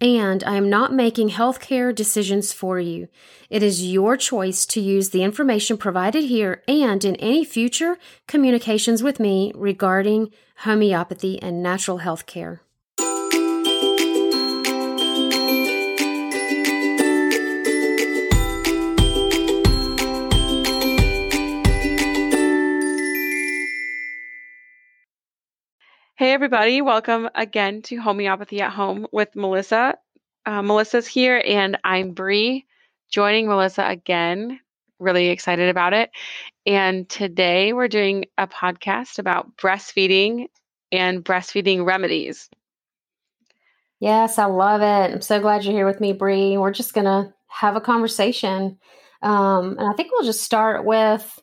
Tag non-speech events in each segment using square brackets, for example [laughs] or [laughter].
and I am not making healthcare decisions for you. It is your choice to use the information provided here and in any future communications with me regarding homeopathy and natural health Hey, everybody. Welcome again to Homeopathy at Home with Melissa. Uh, Melissa's here, and I'm Bree, joining Melissa again. Really excited about it. And today we're doing a podcast about breastfeeding and breastfeeding remedies. Yes, I love it. I'm so glad you're here with me, Bree. We're just going to have a conversation. Um, and I think we'll just start with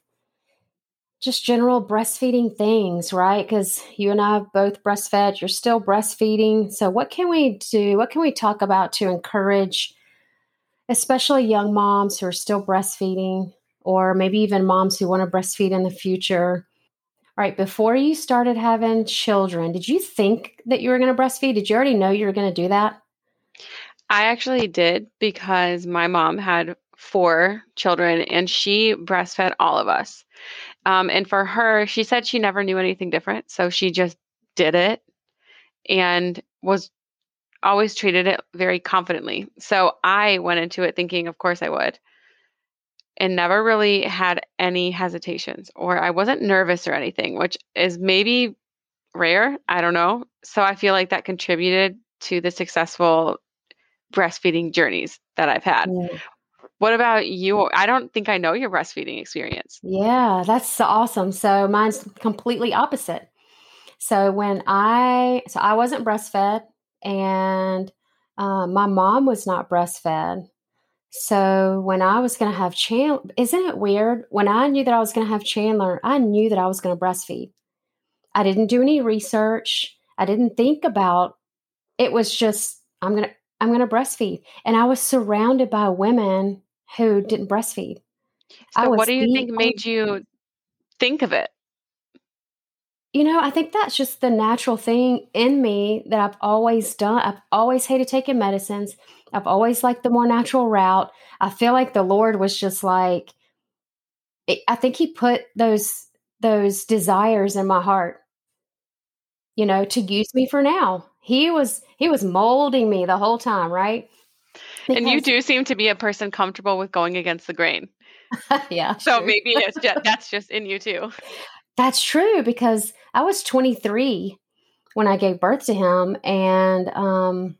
just general breastfeeding things, right? Because you and I have both breastfed. You're still breastfeeding. So, what can we do? What can we talk about to encourage, especially young moms who are still breastfeeding, or maybe even moms who want to breastfeed in the future? All right, before you started having children, did you think that you were going to breastfeed? Did you already know you were going to do that? I actually did because my mom had four children and she breastfed all of us. Um, and for her, she said she never knew anything different. So she just did it and was always treated it very confidently. So I went into it thinking, of course I would, and never really had any hesitations or I wasn't nervous or anything, which is maybe rare. I don't know. So I feel like that contributed to the successful breastfeeding journeys that I've had. Yeah. What about you? I don't think I know your breastfeeding experience. Yeah, that's awesome. So mine's completely opposite. So when I so I wasn't breastfed and um, my mom was not breastfed. So when I was going to have Chandler, isn't it weird? When I knew that I was going to have Chandler, I knew that I was going to breastfeed. I didn't do any research. I didn't think about it was just I'm going to I'm going to breastfeed. And I was surrounded by women who didn't breastfeed. So, what do you think made you think of it? You know, I think that's just the natural thing in me that I've always done. I've always hated taking medicines. I've always liked the more natural route. I feel like the Lord was just like, I think He put those those desires in my heart, you know, to use me for now. He was He was molding me the whole time, right? Because and you do seem to be a person comfortable with going against the grain. [laughs] yeah. So maybe it's just, that's just in you too. That's true because I was 23 when I gave birth to him and um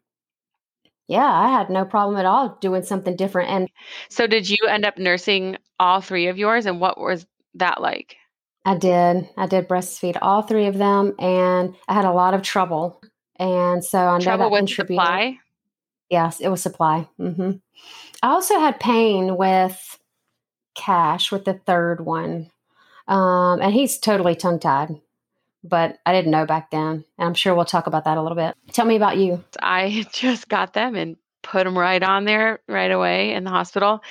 yeah, I had no problem at all doing something different and So did you end up nursing all three of yours and what was that like? I did. I did breastfeed all three of them and I had a lot of trouble. And so I know trouble that with supply? Yes, it was supply. Mm-hmm. I also had pain with Cash with the third one, um, and he's totally tongue tied. But I didn't know back then, and I'm sure we'll talk about that a little bit. Tell me about you. I [laughs] just got them and put them right on there right away in the hospital,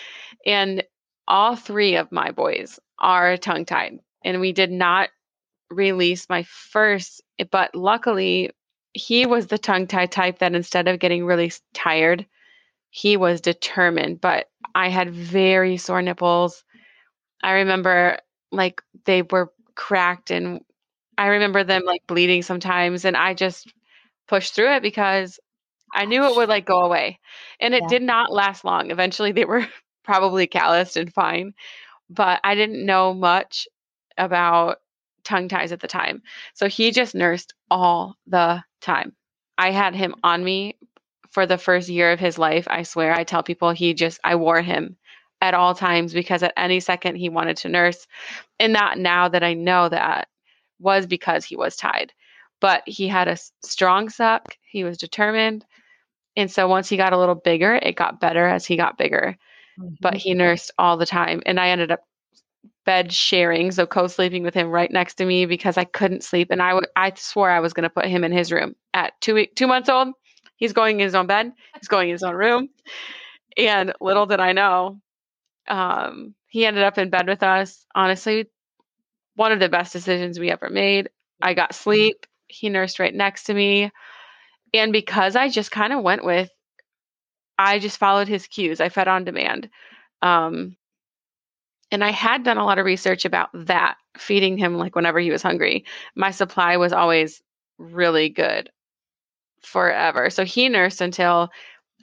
and all three of my boys are tongue tied, and we did not release my first, but luckily he was the tongue tie type that instead of getting really tired, he was determined. But I had very sore nipples. I remember like they were cracked and I remember them like bleeding sometimes and I just pushed through it because I knew it would like go away. And it yeah. did not last long. Eventually they were [laughs] probably calloused and fine. but I didn't know much about tongue ties at the time. So he just nursed all the time. I had him on me for the first year of his life. I swear, I tell people he just, I wore him at all times because at any second he wanted to nurse. And that now that I know that was because he was tied. But he had a strong suck, he was determined. And so once he got a little bigger, it got better as he got bigger. Mm-hmm. But he nursed all the time. And I ended up bed sharing, so co-sleeping with him right next to me because I couldn't sleep, and I, w- I swore I was going to put him in his room at two week, two months old. He's going in his own bed. He's going in his own room, and little did I know, um, he ended up in bed with us. Honestly, one of the best decisions we ever made. I got sleep. He nursed right next to me, and because I just kind of went with, I just followed his cues. I fed on demand. Um, and I had done a lot of research about that, feeding him like whenever he was hungry. My supply was always really good forever. So he nursed until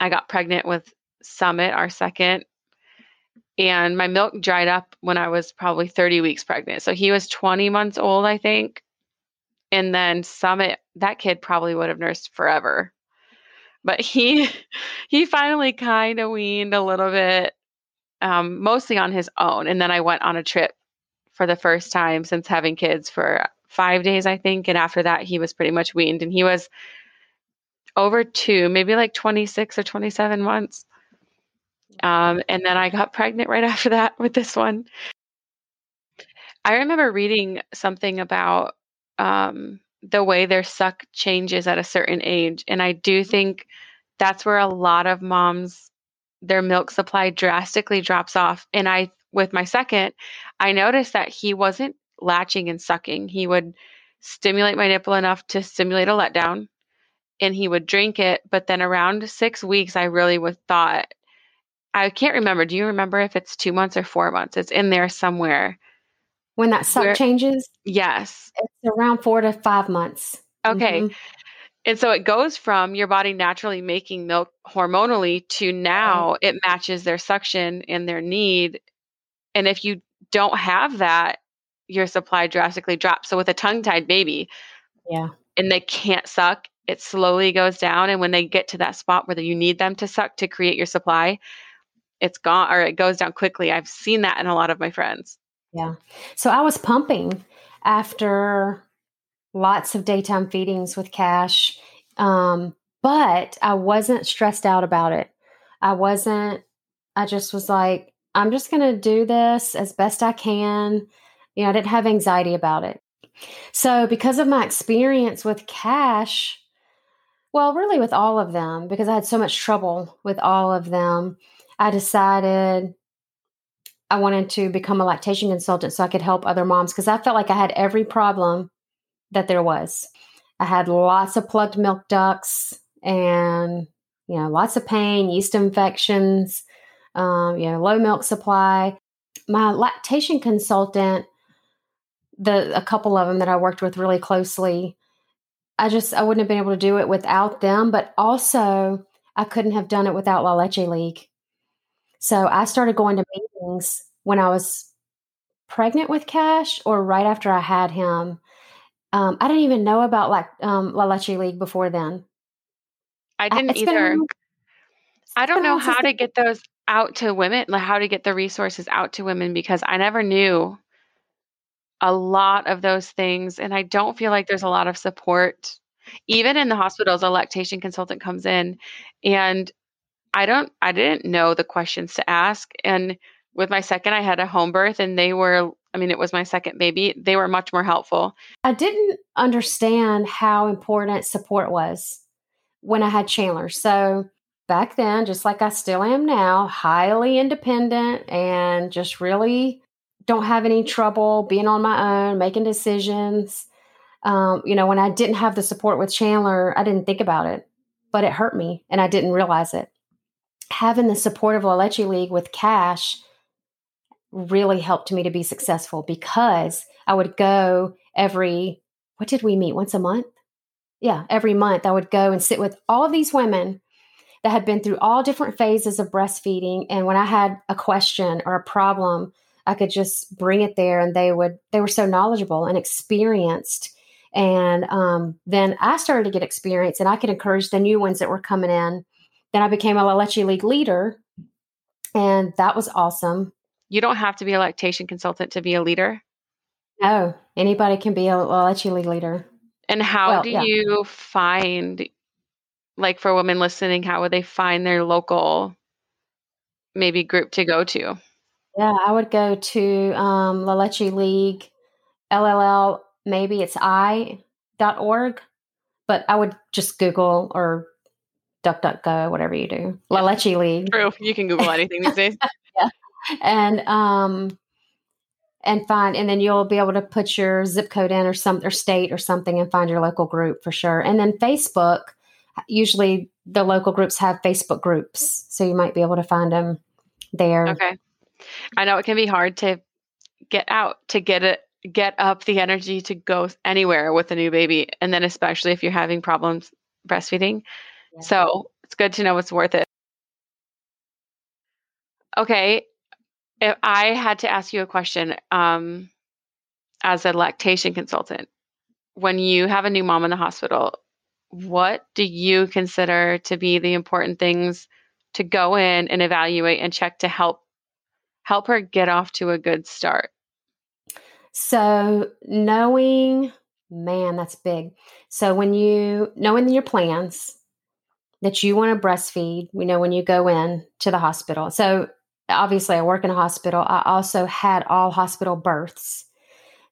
I got pregnant with Summit, our second. And my milk dried up when I was probably 30 weeks pregnant. So he was 20 months old, I think. And then Summit, that kid probably would have nursed forever. But he [laughs] he finally kind of weaned a little bit um, mostly on his own. And then I went on a trip for the first time since having kids for five days, I think. And after that, he was pretty much weaned. And he was over two, maybe like 26 or 27 months. Um, and then I got pregnant right [laughs] after that with this one. I remember reading something about um, the way their suck changes at a certain age. And I do think that's where a lot of moms their milk supply drastically drops off. And I, with my second, I noticed that he wasn't latching and sucking. He would stimulate my nipple enough to stimulate a letdown and he would drink it. But then around six weeks, I really would thought, I can't remember. Do you remember if it's two months or four months? It's in there somewhere. When that suck Where, changes? Yes. It's around four to five months. Okay. Mm-hmm. And so it goes from your body naturally making milk hormonally to now mm-hmm. it matches their suction and their need. And if you don't have that, your supply drastically drops. So with a tongue tied baby, yeah, and they can't suck, it slowly goes down. And when they get to that spot where you need them to suck to create your supply, it's gone or it goes down quickly. I've seen that in a lot of my friends. Yeah. So I was pumping after lots of daytime feedings with Cash. Um, but I wasn't stressed out about it. I wasn't, I just was like, I'm just going to do this as best I can. You know, I didn't have anxiety about it. So, because of my experience with Cash, well, really with all of them, because I had so much trouble with all of them, I decided I wanted to become a lactation consultant so I could help other moms because I felt like I had every problem that there was. I had lots of plugged milk ducts and, you know, lots of pain, yeast infections, um, you know, low milk supply. My lactation consultant, the a couple of them that I worked with really closely, I just I wouldn't have been able to do it without them, but also I couldn't have done it without La Leche League. So I started going to meetings when I was pregnant with Cash or right after I had him um, I didn't even know about like um, La Leche League before then. I didn't it's either. Been, I don't know how to get those out to women, like how to get the resources out to women because I never knew a lot of those things. And I don't feel like there's a lot of support. Even in the hospitals, a lactation consultant comes in and I don't, I didn't know the questions to ask. And with my second, I had a home birth and they were I mean, it was my second baby. They were much more helpful. I didn't understand how important support was when I had Chandler. So back then, just like I still am now, highly independent and just really don't have any trouble being on my own, making decisions. Um, you know, when I didn't have the support with Chandler, I didn't think about it, but it hurt me and I didn't realize it. Having the support of La Leche League with Cash really helped me to be successful because I would go every, what did we meet? Once a month? Yeah, every month I would go and sit with all these women that had been through all different phases of breastfeeding. And when I had a question or a problem, I could just bring it there and they would, they were so knowledgeable and experienced. And um, then I started to get experience and I could encourage the new ones that were coming in. Then I became a La Leche League leader. And that was awesome. You don't have to be a lactation consultant to be a leader. No, anybody can be a La Leche League leader. And how well, do yeah. you find, like for women listening, how would they find their local maybe group to go to? Yeah, I would go to um, La Leche League, LLL, maybe it's i.org, but I would just Google or DuckDuckGo, whatever you do. La Leche League. True. You can Google anything these days. [laughs] And, um, and find and then you'll be able to put your zip code in or some or state or something and find your local group for sure. And then facebook usually the local groups have facebook groups so you might be able to find them there. Okay. I know it can be hard to get out to get it get up the energy to go anywhere with a new baby and then especially if you're having problems breastfeeding. Yeah. so it's good to know it's worth it. Okay if I had to ask you a question um, as a lactation consultant, when you have a new mom in the hospital, what do you consider to be the important things to go in and evaluate and check to help help her get off to a good start? So, knowing, man, that's big. So, when you knowing your plans that you want to breastfeed, we know when you go in to the hospital. So, obviously I work in a hospital. I also had all hospital births.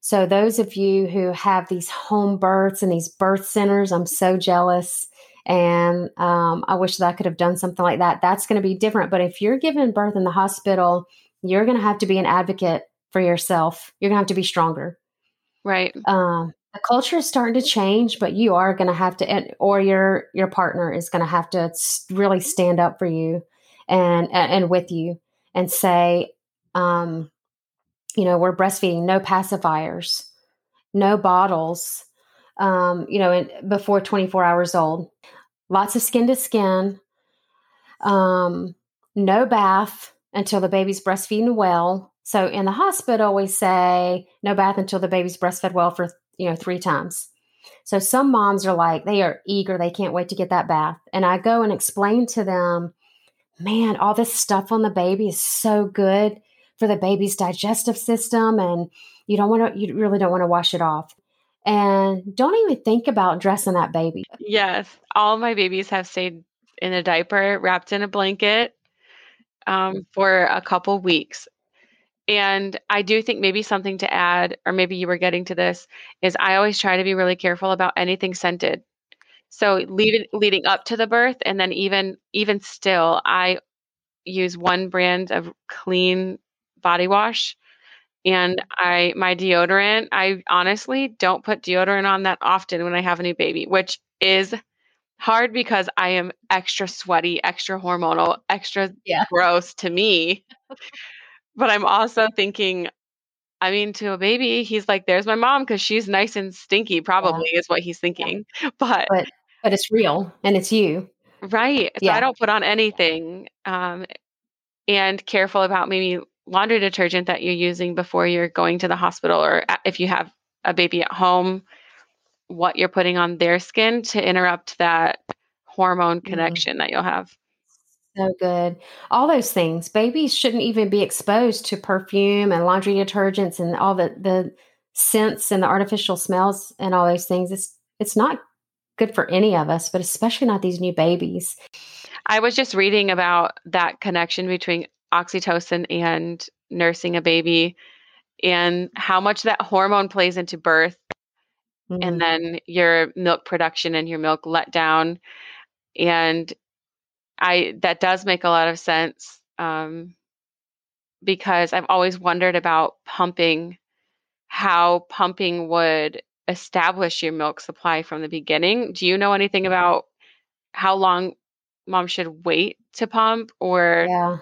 So those of you who have these home births and these birth centers, I'm so jealous. And um, I wish that I could have done something like that. That's going to be different. But if you're giving birth in the hospital, you're going to have to be an advocate for yourself. You're going to have to be stronger. Right. Um, the culture is starting to change, but you are going to have to, or your your partner is going to have to really stand up for you and and with you and say, um, you know, we're breastfeeding, no pacifiers, no bottles, um, you know, before 24 hours old, lots of skin to skin, um, no bath until the baby's breastfeeding well. So in the hospital, we say no bath until the baby's breastfed well for, you know, three times. So some moms are like, they are eager, they can't wait to get that bath. And I go and explain to them man, all this stuff on the baby is so good for the baby's digestive system. And you don't want to, you really don't want to wash it off. And don't even think about dressing that baby. Yes. All my babies have stayed in a diaper, wrapped in a blanket um, for a couple weeks. And I do think maybe something to add, or maybe you were getting to this, is I always try to be really careful about anything scented. So leading leading up to the birth, and then even even still, I use one brand of clean body wash, and I my deodorant. I honestly don't put deodorant on that often when I have a new baby, which is hard because I am extra sweaty, extra hormonal, extra yeah. gross to me. [laughs] but I'm also thinking, I mean, to a baby, he's like, "There's my mom" because she's nice and stinky. Probably yeah. is what he's thinking. Yeah. [laughs] But, but but it's real and it's you. Right. So yeah. I don't put on anything. Um, and careful about maybe laundry detergent that you're using before you're going to the hospital or if you have a baby at home, what you're putting on their skin to interrupt that hormone mm-hmm. connection mm-hmm. that you'll have. So good. All those things. Babies shouldn't even be exposed to perfume and laundry detergents and all the, the scents and the artificial smells and all those things. It's it's not good for any of us, but especially not these new babies. I was just reading about that connection between oxytocin and nursing a baby and how much that hormone plays into birth mm-hmm. and then your milk production and your milk letdown. And I that does make a lot of sense um, because I've always wondered about pumping, how pumping would establish your milk supply from the beginning. Do you know anything about how long mom should wait to pump or yeah.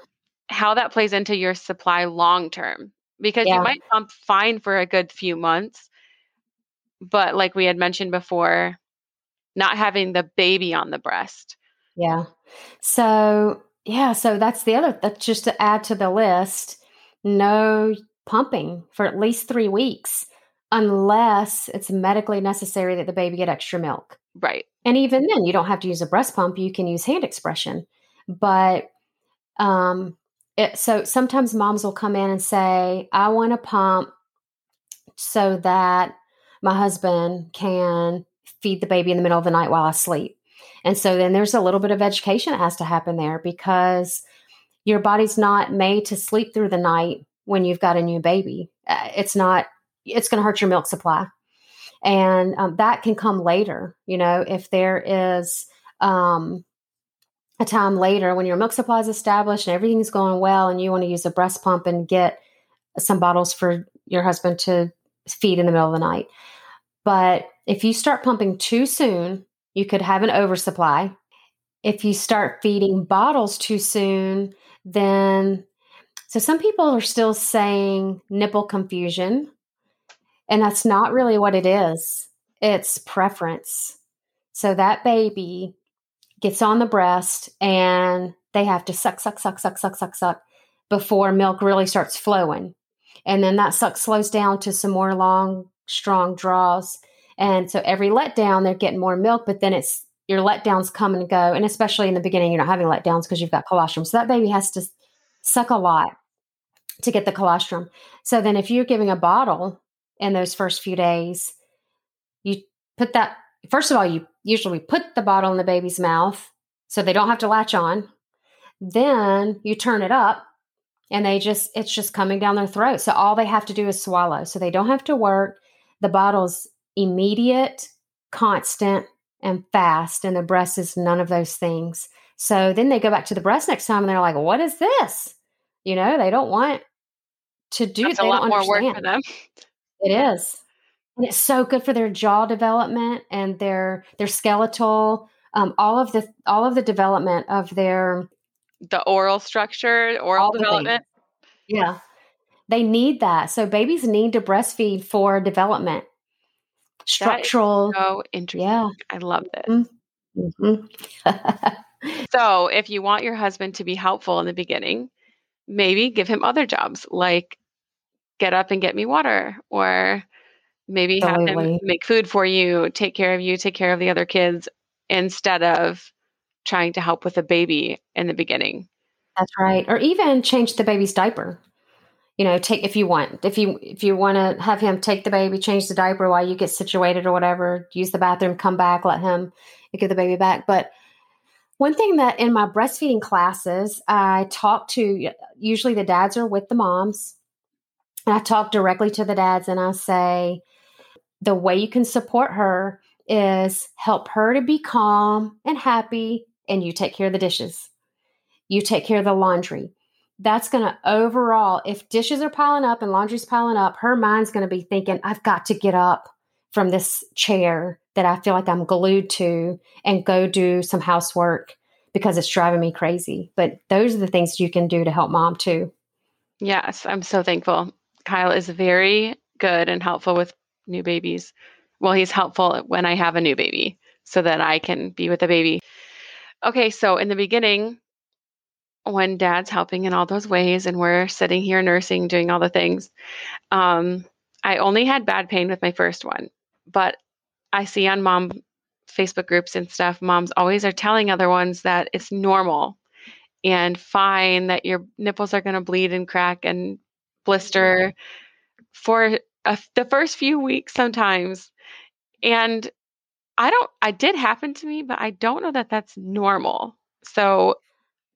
how that plays into your supply long term? Because yeah. you might pump fine for a good few months, but like we had mentioned before, not having the baby on the breast. Yeah. So, yeah, so that's the other that's just to add to the list. no pumping for at least three weeks unless it's medically necessary that the baby get extra milk. Right. And even then, you don't have to use a breast pump. You can use hand expression. But um, it, so sometimes moms will come in and say, I want to pump so that my husband can feed the baby in the middle of the night while I sleep. And so then there's a little bit of education that has to happen there because your body's not made to sleep through the night when you've got a new baby. Uh, it's not, it's going to hurt your milk supply. And um, that can come later, you know, if there is um, a time later when your milk supply is established and everything's going well and you want to use a breast pump and get some bottles for your husband to feed in the middle of the night. But if you start pumping too soon, you could have an oversupply. If you start feeding bottles too soon, then so some people are still saying nipple confusion, and that's not really what it is. It's preference. So that baby gets on the breast and they have to suck, suck, suck, suck, suck, suck, suck before milk really starts flowing. And then that suck slows down to some more long, strong draws. And so every letdown, they're getting more milk, but then it's your letdowns come and go. And especially in the beginning, you're not having letdowns because you've got colostrum. So that baby has to suck a lot to get the colostrum. So then if you're giving a bottle in those first few days, you put that first of all, you usually put the bottle in the baby's mouth so they don't have to latch on. Then you turn it up and they just it's just coming down their throat. So all they have to do is swallow. So they don't have to work. The bottle's immediate, constant, and fast, and the breast is none of those things. So then they go back to the breast next time and they're like, "What is this?" You know, they don't want to do. That's a lot more understand. work for them. It is, and it's so good for their jaw development and their their skeletal, um, all of the all of the development of their the oral structure, oral development. Yeah. They need that. So babies need to breastfeed for development. Structural. so interesting. Yeah. I love this. Mm-hmm. [laughs] so if you want your husband to be helpful in the beginning, maybe give him other jobs like get up and get me water or maybe totally. have him make food for you, take care of you, take care of the other kids instead of trying to help with a baby in the beginning. That's right. Or even change the baby's diaper. You know, take if you want. If you if you want to have him take the baby, change the diaper while you get situated or whatever, use the bathroom, come back, let him give the baby back. But one thing that in my breastfeeding classes, I talk to usually the dads are with the moms. And I talk directly to the dads and I say, the way you can support her is help her to be calm and happy and you take care of the dishes. You take care of the laundry. That's going to overall, if dishes are piling up and laundry's piling up, her mind's going to be thinking, I've got to get up from this chair that I feel like I'm glued to and go do some housework because it's driving me crazy. But those are the things you can do to help mom too. Yes, I'm so thankful. Kyle is very good and helpful with new babies. Well, he's helpful when I have a new baby so that I can be with the baby. Okay, so in the beginning, when dad's helping in all those ways and we're sitting here nursing, doing all the things, um, I only had bad pain with my first one. But I see on mom Facebook groups and stuff, moms always are telling other ones that it's normal and fine that your nipples are going to bleed and crack and blister for a, the first few weeks sometimes. And I don't, I did happen to me, but I don't know that that's normal. So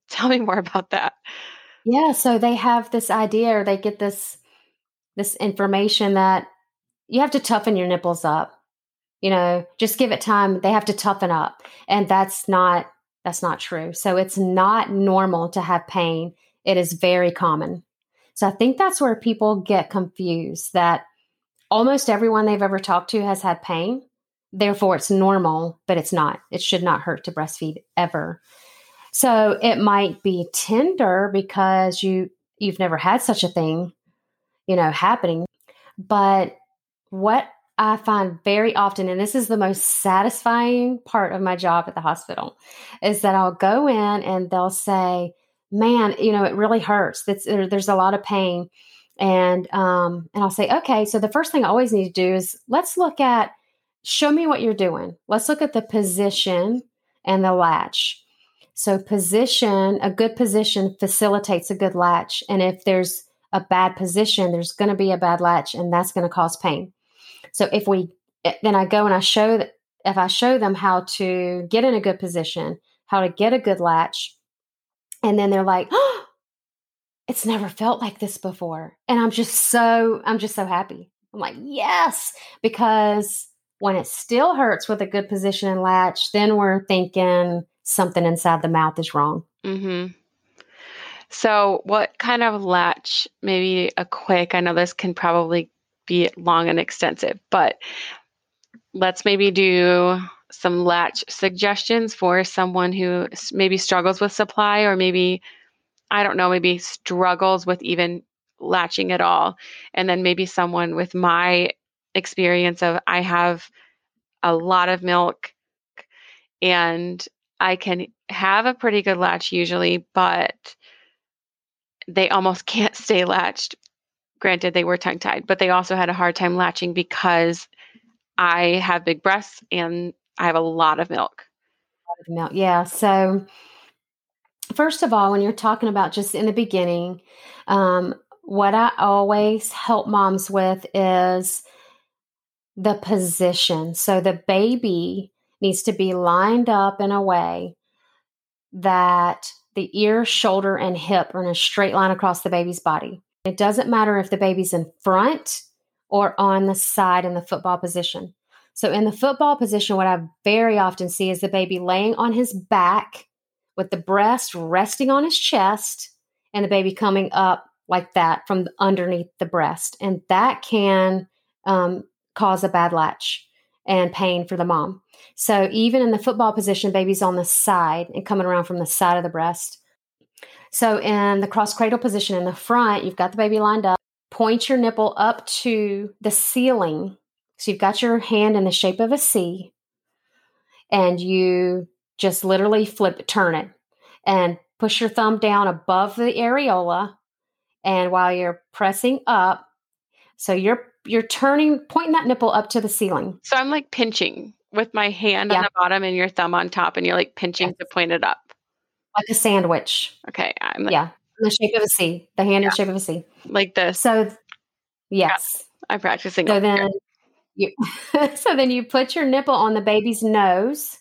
tell me more about that. Yeah. So they have this idea or they get this, this information that you have to toughen your nipples up. You know, just give it time. They have to toughen up. And that's not, that's not true. So it's not normal to have pain. It is very common. So I think that's where people get confused that almost everyone they've ever talked to has had pain Therefore, it's normal, but it's not. It should not hurt to breastfeed ever. So it might be tender because you you've never had such a thing, you know, happening. But what I find very often, and this is the most satisfying part of my job at the hospital, is that I'll go in and they'll say, "Man, you know, it really hurts. That's, there's a lot of pain." And um, and I'll say, okay, so the first thing I always need to do is let's look at show me what you're doing. Let's look at the position and the latch. So position, a good position facilitates a good latch. And if there's a bad position, there's going to be a bad latch and that's going to cause pain. So if we eh, then I go and I show that if I show them how to get in a good position, how to get a good latch, and then they're like, oh, it's never felt like this before. And I'm just so, I'm just so happy. I'm like, yes, because when it still hurts with a good position and latch, then we're thinking something inside the mouth is wrong. Mm-hmm. So, what kind of latch? Maybe a quick, I know this can probably be long and extensive, but let's maybe do some latch suggestions for someone who maybe struggles with supply or maybe I don't know, maybe struggles with even latching at all. And then maybe someone with my experience of I have a lot of milk and I can have a pretty good latch usually, but they almost [laughs] can't stay latched. Granted, they were tongue tied, but they also had a hard time latching because I have big breasts and I have a lot of milk. Of milk, yeah. So, first of all, when you're talking about just in the beginning, um, what I always help moms with is the position. So the baby needs to be lined up in a way that the ear, shoulder, and hip are in a straight line across the baby's body. It doesn't matter if the baby's in front or on the side in the football position. So, in the football position, what I very often see is the baby laying on his back with the breast resting on his chest and the baby coming up like that from underneath the breast. And that can um, cause a bad latch and pain for the mom. So, even in the football position, baby's on the side and coming around from the side of the breast. So, in the cross cradle position in the front, you've got the baby lined up. Point your nipple up to the ceiling so you've got your hand in the shape of a C and you just literally flip turn it and push your thumb down above the areola and while you're pressing up so you're you're turning pointing that nipple up to the ceiling so i'm like pinching with my hand yeah. on the bottom and your thumb on top and you're like pinching yes. to point it up like a sandwich okay I'm like, yeah in the shape of a c the hand yeah. in the shape of a c like this so yes yeah. i'm practicing so then here. You, [laughs] so then you put your nipple on the baby's nose,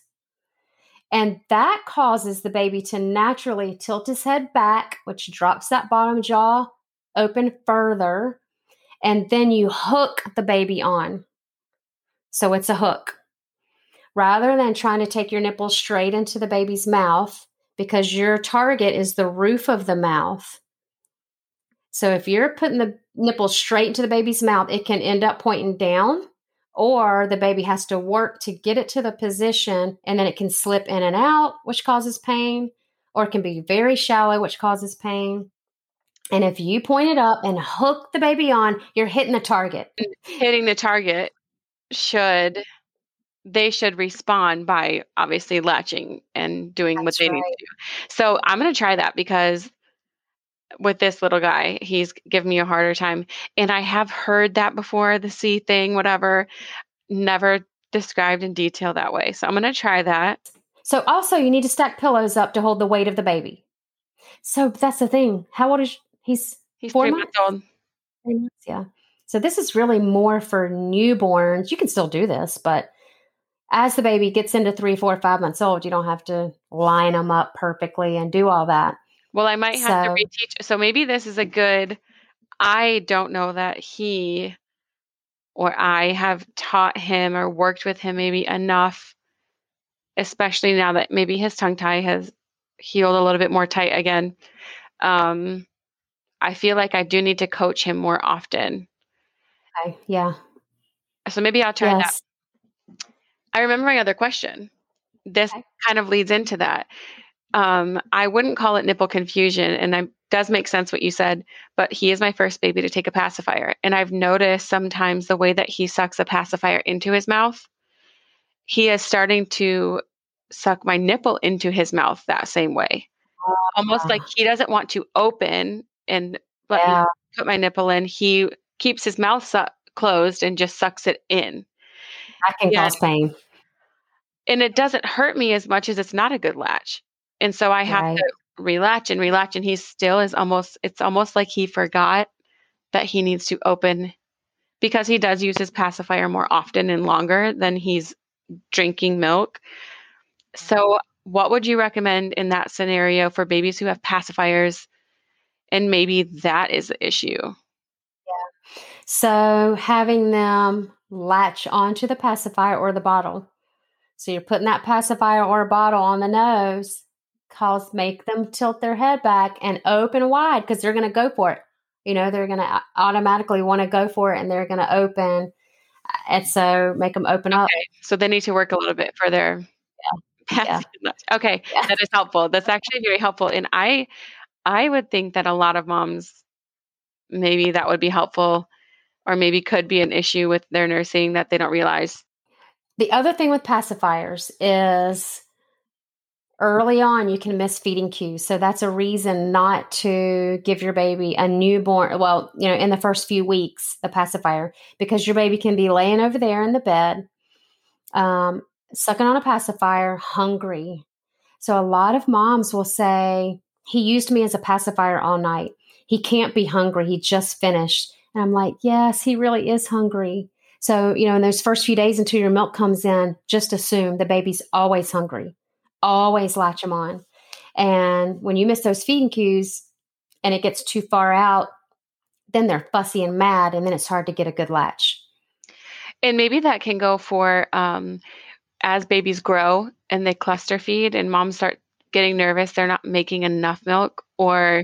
and that causes the baby to naturally tilt his head back, which drops that bottom jaw open further. And then you hook the baby on. So it's a hook. Rather than trying to take your nipple straight into the baby's mouth, because your target is the roof of the mouth. So if you're putting the nipple straight into the baby's mouth, it can end up pointing down or the baby has to work to get it to the position and then it can slip in and out, which causes pain, or it can be very shallow, which causes pain. And if you point it up and hook the baby on, you're hitting the target. Hitting the target should they should respond by obviously latching and doing That's what they right. need to do. So I'm going to try that because with this little guy. He's given me a harder time. And I have heard that before, the C thing, whatever, never described in detail that way. So I'm going to try that. So also you need to stack pillows up to hold the weight of the baby. So that's the thing. How old is he's he's four months? months old. Yeah. So this is really more for newborns. You can still do this, but as the baby gets into three, four, five months old, you don't have to line them up perfectly and do all that. Well, I might have so, to reteach. So maybe this is a good. I don't know that he or I have taught him or worked with him maybe enough, especially now that maybe his tongue tie has healed a little bit more tight again. Um, I feel like I do need to coach him more often. Okay. Yeah. So maybe I'll try yes. I remember my other question. This okay. kind of leads into that um, I wouldn't call it nipple confusion, and it does make sense what you said. But he is my first baby to take a pacifier, and I've noticed sometimes the way that he sucks a pacifier into his mouth, he is starting to suck my nipple into his mouth that same way, almost like he doesn't want to open and let yeah. me put my nipple in, he keeps his mouth su- closed and just sucks it in. That can cause pain. And it doesn't hurt me as much as it's not a good latch. And so I have Right. to relatch and relatch and he still is almost it's almost like he forgot that he needs to open because he does use his pacifier more often and longer than he's drinking milk. So mm-hmm. what would you recommend in that scenario for babies who have pacifiers and maybe that is the issue? Yeah. So having them latch onto the pacifier or the bottle. So you're putting that pacifier or a bottle on the nose, cause make them tilt their head back and open wide because they're going to go for it. You know, they're going to uh, automatically want to go for it and they're going to open. Uh, and so make them open up. Okay. So they need to work a little bit for their Yeah. Okay. Yeah. That is helpful. That's [laughs] actually very helpful. And I I would think that a lot of moms maybe that would be helpful or maybe could be an issue with their nursing that they don't realize. The other thing with pacifiers is early on you can miss feeding cues. So that's a reason not to give your baby a newborn, well, you know, in the first few weeks, a pacifier, because your baby can be laying over there in the bed, um, sucking on a pacifier, hungry. So a lot of moms will say, he used me as a pacifier all night. He can't be hungry. He just finished. And I'm like, yes, he really is hungry. So, you know, in those first few days until your milk comes in, just assume the baby's always hungry. Always latch them on. And when you miss those feeding cues and it gets too far out, then they're fussy and mad, and then it's hard to get a good latch. And maybe that can go for um, as babies grow and they cluster feed and moms start getting nervous they're not making enough milk or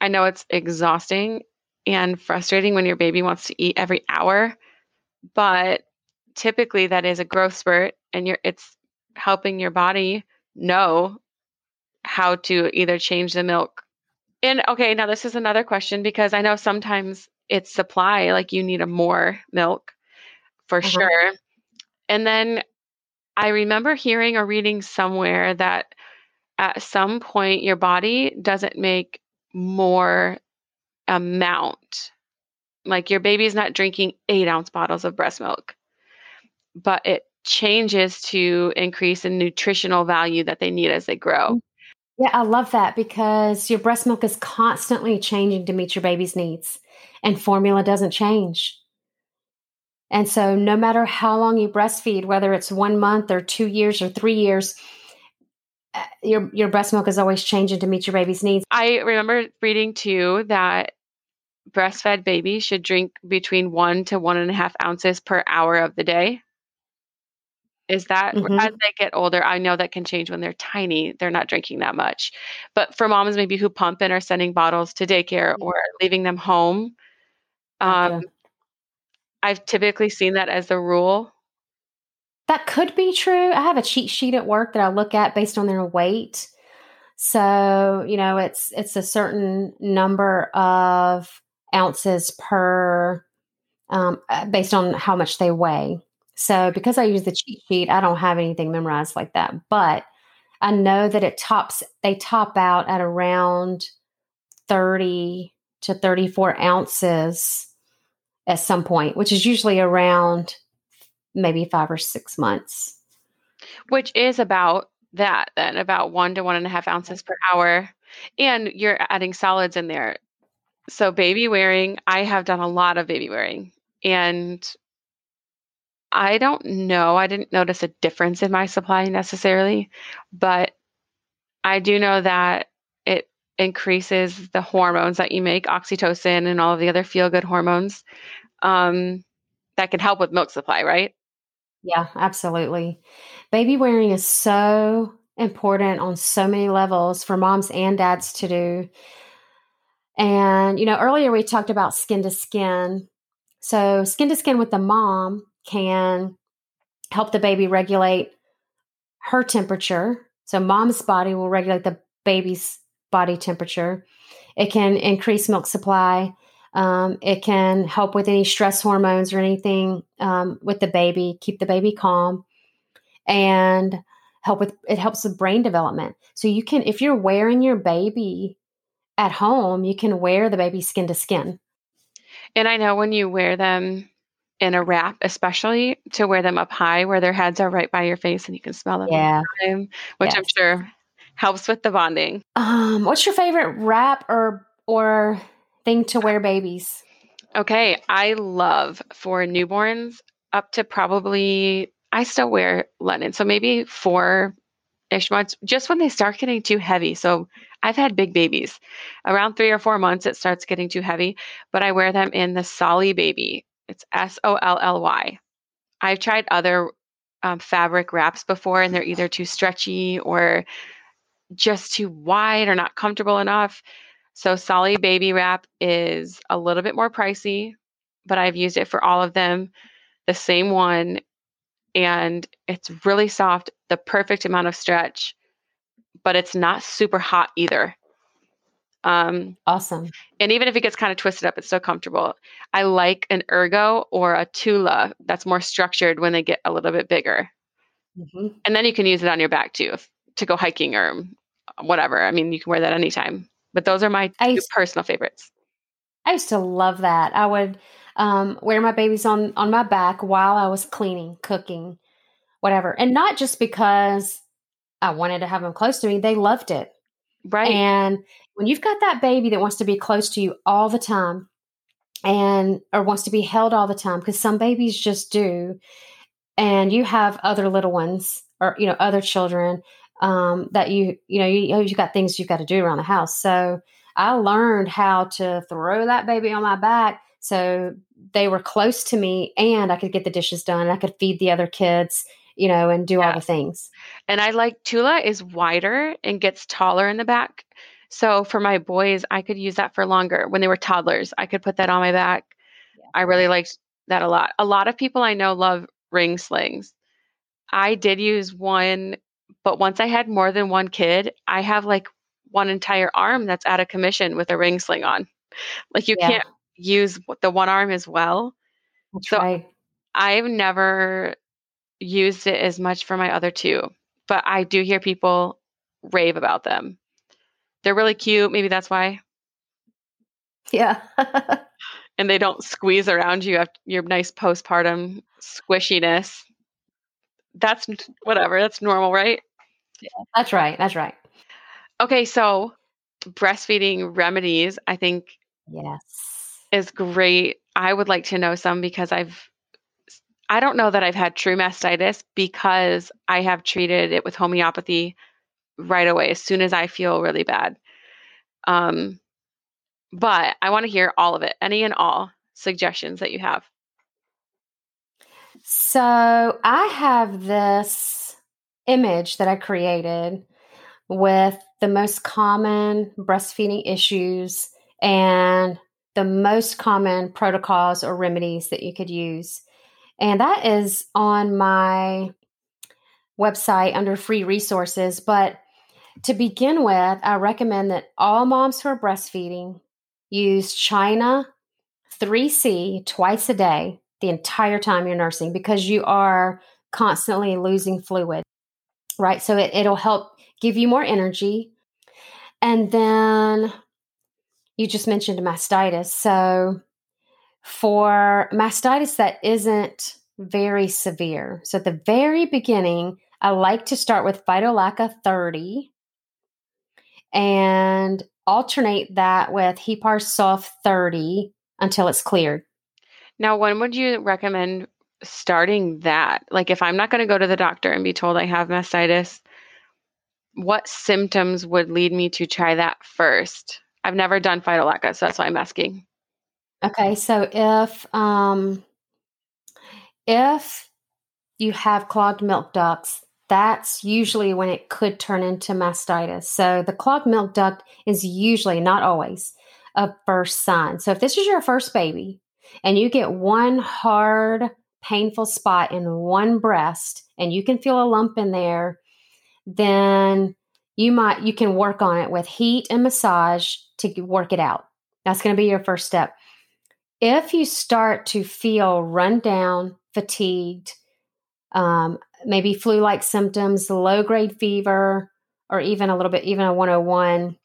I know it's exhausting and frustrating when your baby wants to eat every hour, but typically that is a growth spurt and you're it's helping your body know how to either change the milk. And okay, now this is another question because I know sometimes it's supply like you need a more milk for Uh-huh. sure. And then I remember hearing or reading somewhere that at some point your body doesn't make more amount. Like your baby's not drinking eight ounce bottles of breast milk, but it changes to increase in nutritional value that they need as they grow. Yeah, I love that because your breast milk is constantly changing to meet your baby's needs, and formula doesn't change. And so, no matter how long you breastfeed, whether it's one month or two years or three years, uh, your your breast milk is always changing to meet your baby's needs. I remember reading too that breastfed babies should drink between one to one and a half ounces per hour of the day. Is that Mhm. as they get older? I know that can change when they're tiny. They're not drinking that much. But for moms maybe who pump and are sending bottles to daycare or leaving them home, um. I've typically seen that as the rule. That could be true. I have a cheat sheet at work that I look at based on their weight. So, you know, it's it's a certain number of ounces per um, uh, based on how much they weigh. So, because I use the cheat sheet, I don't have anything memorized like that, but I know that it tops they top out at around 30 to 34 ounces at some point, which is usually around maybe five or six months. which is about that then about one to one and a half ounces per hour and you're adding solids in there so baby wearing i have done a lot of baby wearing and i don't know i didn't notice a difference in my supply necessarily but i do know that it increases the hormones that you make oxytocin and all of the other feel good hormones um, that can help with milk supply right Yeah, absolutely. Baby wearing is so important on so many levels for moms and dads to do. And, you know, earlier we talked about skin to skin. So, skin to skin with the mom can help the baby regulate her temperature. So, mom's body will regulate the baby's body temperature. It can increase milk supply. Um, it can help with any stress hormones or anything um, with the baby, keep the baby calm, and help with it helps with brain development. So you can, if you're wearing your baby at home, you can wear the baby skin to skin. And I know when you wear them in a wrap, especially to wear them up high where their heads are right by your face and you can smell them. Yeah. Time, which yes. I'm sure helps with the bonding. Um, what's your favorite wrap or or thing to wear babies? Okay, I love for newborns up to probably I still wear linen, so maybe four ish months, just when they start getting too heavy. So I've had big babies. Around three or four months, it starts getting too heavy, but I wear them in the Solly Baby. It's S O L L Y. I've tried other um, fabric wraps before, and they're either too stretchy or just too wide or not comfortable enough. So Solly Baby Wrap is a little bit more pricey, but I've used it for all of them. The same one, and it's really soft, the perfect amount of stretch, but it's not super hot either. Um, awesome. And even if it gets kind of twisted up, it's so comfortable. I like an ergo or a tula that's more structured when they get a little bit bigger. Mm-hmm. And then you can use it on your back too if, to go hiking or whatever. I mean, you can wear that anytime. But those are my personal favorites. I used to love that. I would um, wear my babies on on my back while I was cleaning, cooking, whatever, and not just because I wanted to have them close to me. They loved it, right? And when you've got that baby that wants to be close to you all the time, and or wants to be held all the time, because some babies just do, and you have other little ones or you know other children um, that you you know you you got things you've got to do around the house. So I learned how to throw that baby on my back so they were close to me and I could get the dishes done. I could feed the other kids, you know, and do yeah. all the things. And I like Tula is wider and gets taller in the back. So for my boys, I could use that for longer. When they were toddlers, I could put that on my back. Yeah. I really liked that a lot. A lot of people I know love ring slings. I did use one, but once I had more than one kid, I have like one entire arm that's out of commission with a ring sling on. Like you yeah. can't use the one arm as well. That's so right. I've never used it as much for my other two, but I do hear people rave about them. They're really cute. Maybe that's why. Yeah. [laughs] and they don't squeeze around you after your nice postpartum squishiness. That's whatever. That's normal, right? Yeah, that's right. That's right. Okay, so breastfeeding remedies, I think yes is great. I would like to know some because I've I don't know that I've had true mastitis because I have treated it with homeopathy right away as soon as I feel really bad. Um, but I want to hear all of it, any and all suggestions that you have. So I have this image that I created with the most common breastfeeding issues and the most common protocols or remedies that you could use. And that is on my website under free resources. But to begin with, I recommend that all moms who are breastfeeding use China 3C twice a day the entire time you're nursing because you are constantly losing fluid, right? So it, it'll help give you more energy. And then you just mentioned mastitis. So, for mastitis that isn't very severe, so at the very beginning, I like to start with Phytolacca 30 and alternate that with Hepar Sulf 30 until it's cleared. Now, when would you recommend starting that? Like, if I'm not going to go to the doctor and be told I have mastitis, what symptoms would lead me to try that first? I've never done phytolacca, so that's why I'm asking. Okay, so if um, if you have clogged milk ducts, that's usually when it could turn into mastitis. So the clogged milk duct is usually, not always, a first sign. So if this is your first baby and you get one hard, painful spot in one breast and you can feel a lump in there, then you might you can work on it with heat and massage to work it out. That's going to be your first step. If you start to feel run down, fatigued, um, maybe flu like symptoms, low grade fever, or even a little bit, even a 101,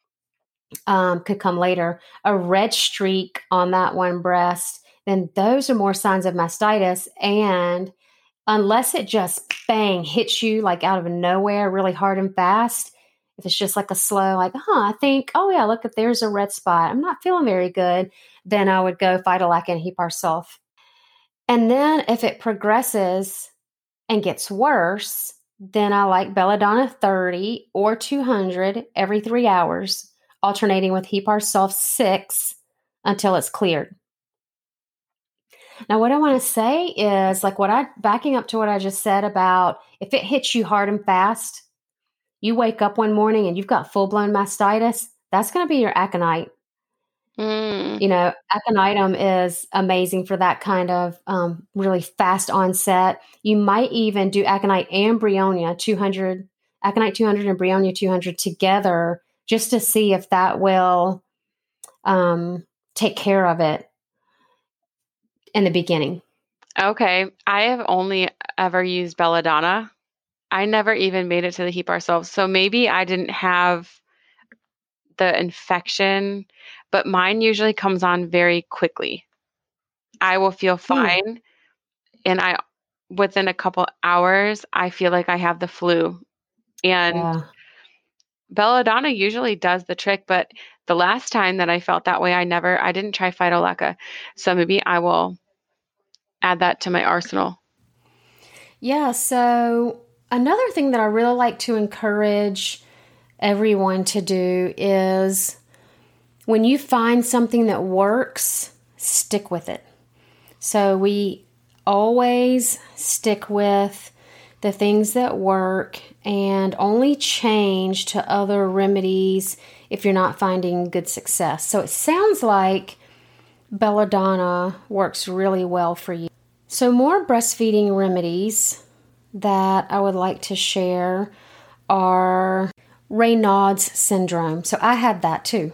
um, could come later. A red streak on that one breast, then those are more signs of mastitis. And unless it just bang hits you like out of nowhere really hard and fast, if it's just like a slow, like, huh, I think, oh yeah, look, if there's a red spot, I'm not feeling very good, then I would go Phytolacca and Heparsulf. And then if it progresses and gets worse, then I like Belladonna 30 or 200 every three hours, alternating with Heparsulf 6 until it's cleared. Now, what I want to say is like what I, backing up to what I just said about if it hits you hard and fast, you wake up one morning and you've got full blown mastitis, that's going to be your aconite. Mm. You know, aconitum is amazing for that kind of um, really fast onset. You might even do aconite and bryonia 200, aconite 200 and bryonia 200 together just to see if that will um, take care of it in the beginning. Okay. I have only ever used belladonna. I never even made it to the heap ourselves. So maybe I didn't have the infection, but mine usually comes on very quickly. I will feel hmm. fine mm. and I within a couple hours I feel like I have the flu. And yeah. belladonna usually does the trick, but the last time that I felt that way I never I didn't try phytolacca. So maybe I will add that to my arsenal. Yeah, so another thing that I really like to encourage everyone to do is when you find something that works, stick with it. So we always stick with the things that work and only change to other remedies if you're not finding good success. So it sounds like belladonna works really well for you. So, more breastfeeding remedies that I would like to share are Raynaud's syndrome. So, I had that too,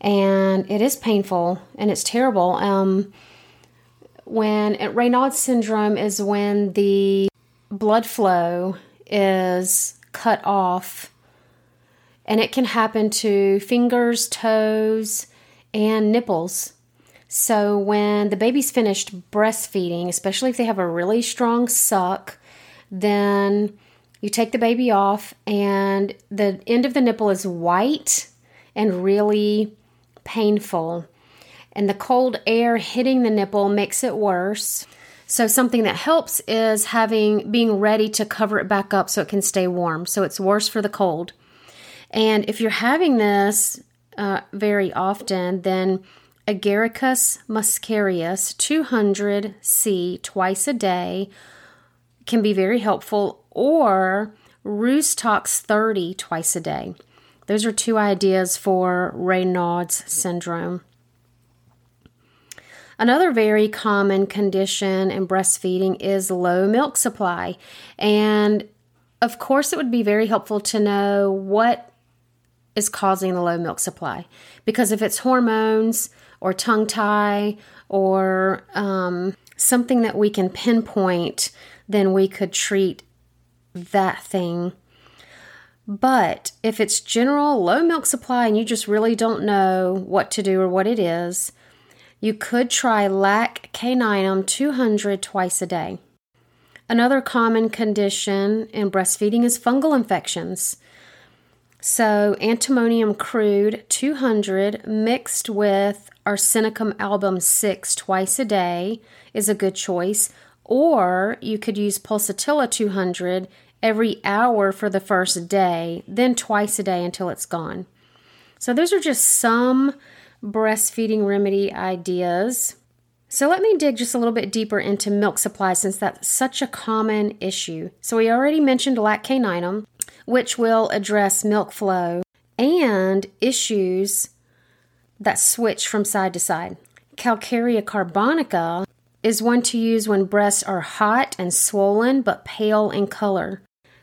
and it is painful and it's terrible. Um, when Raynaud's syndrome is when the blood flow is cut off, and it can happen to fingers, toes, and nipples. So when the baby's finished breastfeeding, especially if they have a really strong suck, then you take the baby off and the end of the nipple is white and really painful. And the cold air hitting the nipple makes it worse. So something that helps is having being ready to cover it back up so it can stay warm. So it's worse for the cold. And if you're having this uh, very often, then Agaricus muscarius 200 C twice a day can be very helpful, or Rhus-Tox 30 twice a day. Those are two ideas for Raynaud's syndrome. Another very common condition in breastfeeding is low milk supply. And of course, it would be very helpful to know what is causing the low milk supply. Because if it's hormones, or tongue tie or um, something that we can pinpoint, then we could treat that thing. But if it's general low milk supply and you just really don't know what to do or what it is, you could try Lac caninum 200 twice a day. Another common condition in breastfeeding is fungal infections. So, antimonium crude 200 mixed with Arsenicum album 6 twice a day is a good choice, or you could use Pulsatilla 200 every hour for the first day, then twice a day until it's gone. So, those are just some breastfeeding remedy ideas. So, let me dig just a little bit deeper into milk supply since that's such a common issue. So, we already mentioned Lac caninum which will address milk flow and issues that switch from side to side. Calcarea carbonica is one to use when breasts are hot and swollen but pale in color.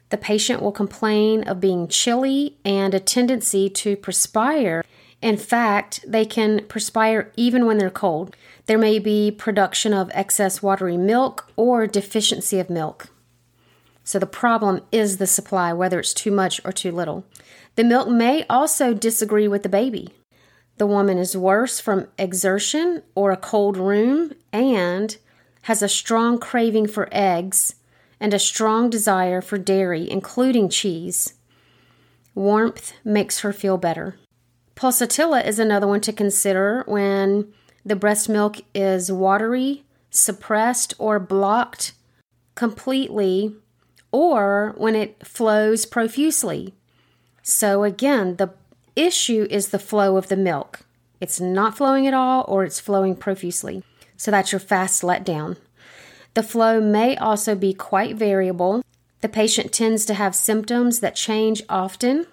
The patient will complain of being chilly and a tendency to perspire. In fact, they can perspire even when they're cold. There may be production of excess watery milk or deficiency of milk. So the problem is the supply, whether it's too much or too little. The milk may also disagree with the baby. The woman is worse from exertion or a cold room and has a strong craving for eggs and a strong desire for dairy, including cheese. Warmth makes her feel better. Pulsatilla is another one to consider when the breast milk is watery, suppressed, or blocked completely, or when it flows profusely. So, again, the issue is the flow of the milk. It's not flowing at all, or it's flowing profusely. So, that's your fast letdown. The flow may also be quite variable. The patient tends to have symptoms that change often.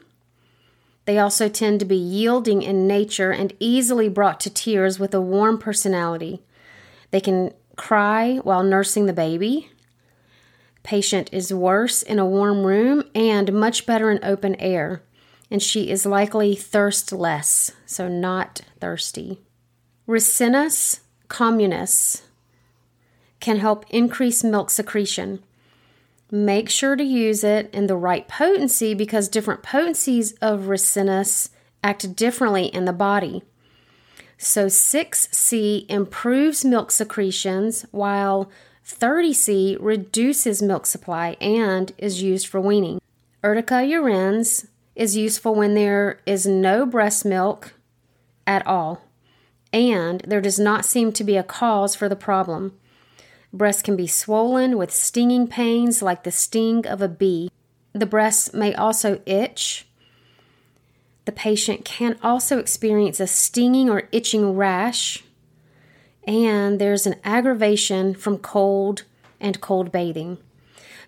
They also tend to be yielding in nature and easily brought to tears with a warm personality. They can cry while nursing the baby. Patient is worse in a warm room and much better in open air, and she is likely thirstless, so not thirsty. Ricinus communis can help increase milk secretion. Make sure to use it in the right potency because different potencies of ricinus act differently in the body. So 6C improves milk secretions while 30C reduces milk supply and is used for weaning. Urtica urens is useful when there is no breast milk at all and there does not seem to be a cause for the problem. Breasts can be swollen with stinging pains like the sting of a bee. The breasts may also itch. The patient can also experience a stinging or itching rash. And there's an aggravation from cold and cold bathing.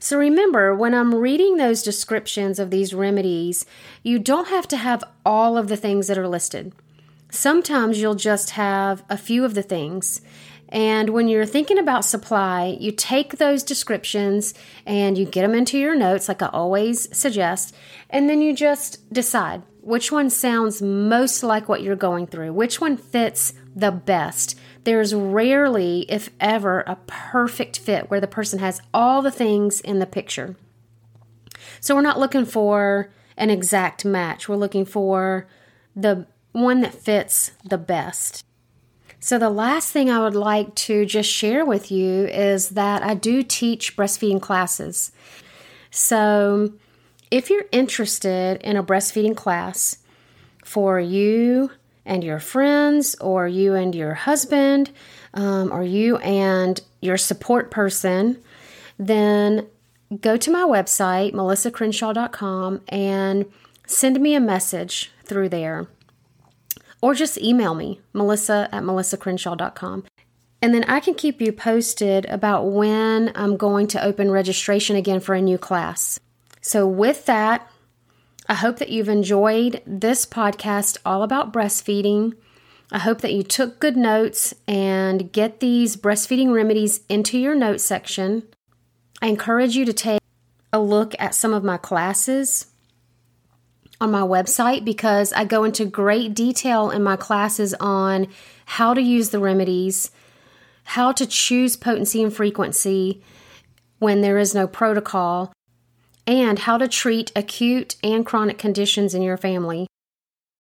So remember, when I'm reading those descriptions of these remedies, you don't have to have all of the things that are listed. Sometimes you'll just have a few of the things, and when you're thinking about supply, you take those descriptions and you get them into your notes, like I always suggest, and then you just decide which one sounds most like what you're going through, which one fits the best. There's rarely, if ever, a perfect fit where the person has all the things in the picture. So we're not looking for an exact match, we're looking for the one that fits the best. So, the last thing I would like to just share with you is that I do teach breastfeeding classes. So, if you're interested in a breastfeeding class for you and your friends, or you and your husband, um, or you and your support person, then go to my website, melissacrenshaw.com, and send me a message through there or just email me, melissa at melissacrenshaw.com. And then I can keep you posted about when I'm going to open registration again for a new class. So, with that, I hope that you've enjoyed this podcast all about breastfeeding. I hope that you took good notes and get these breastfeeding remedies into your notes section. I encourage you to take a look at some of my classes on my website because I go into great detail in my classes on how to use the remedies, how to choose potency and frequency when there is no protocol, and how to treat acute and chronic conditions in your family.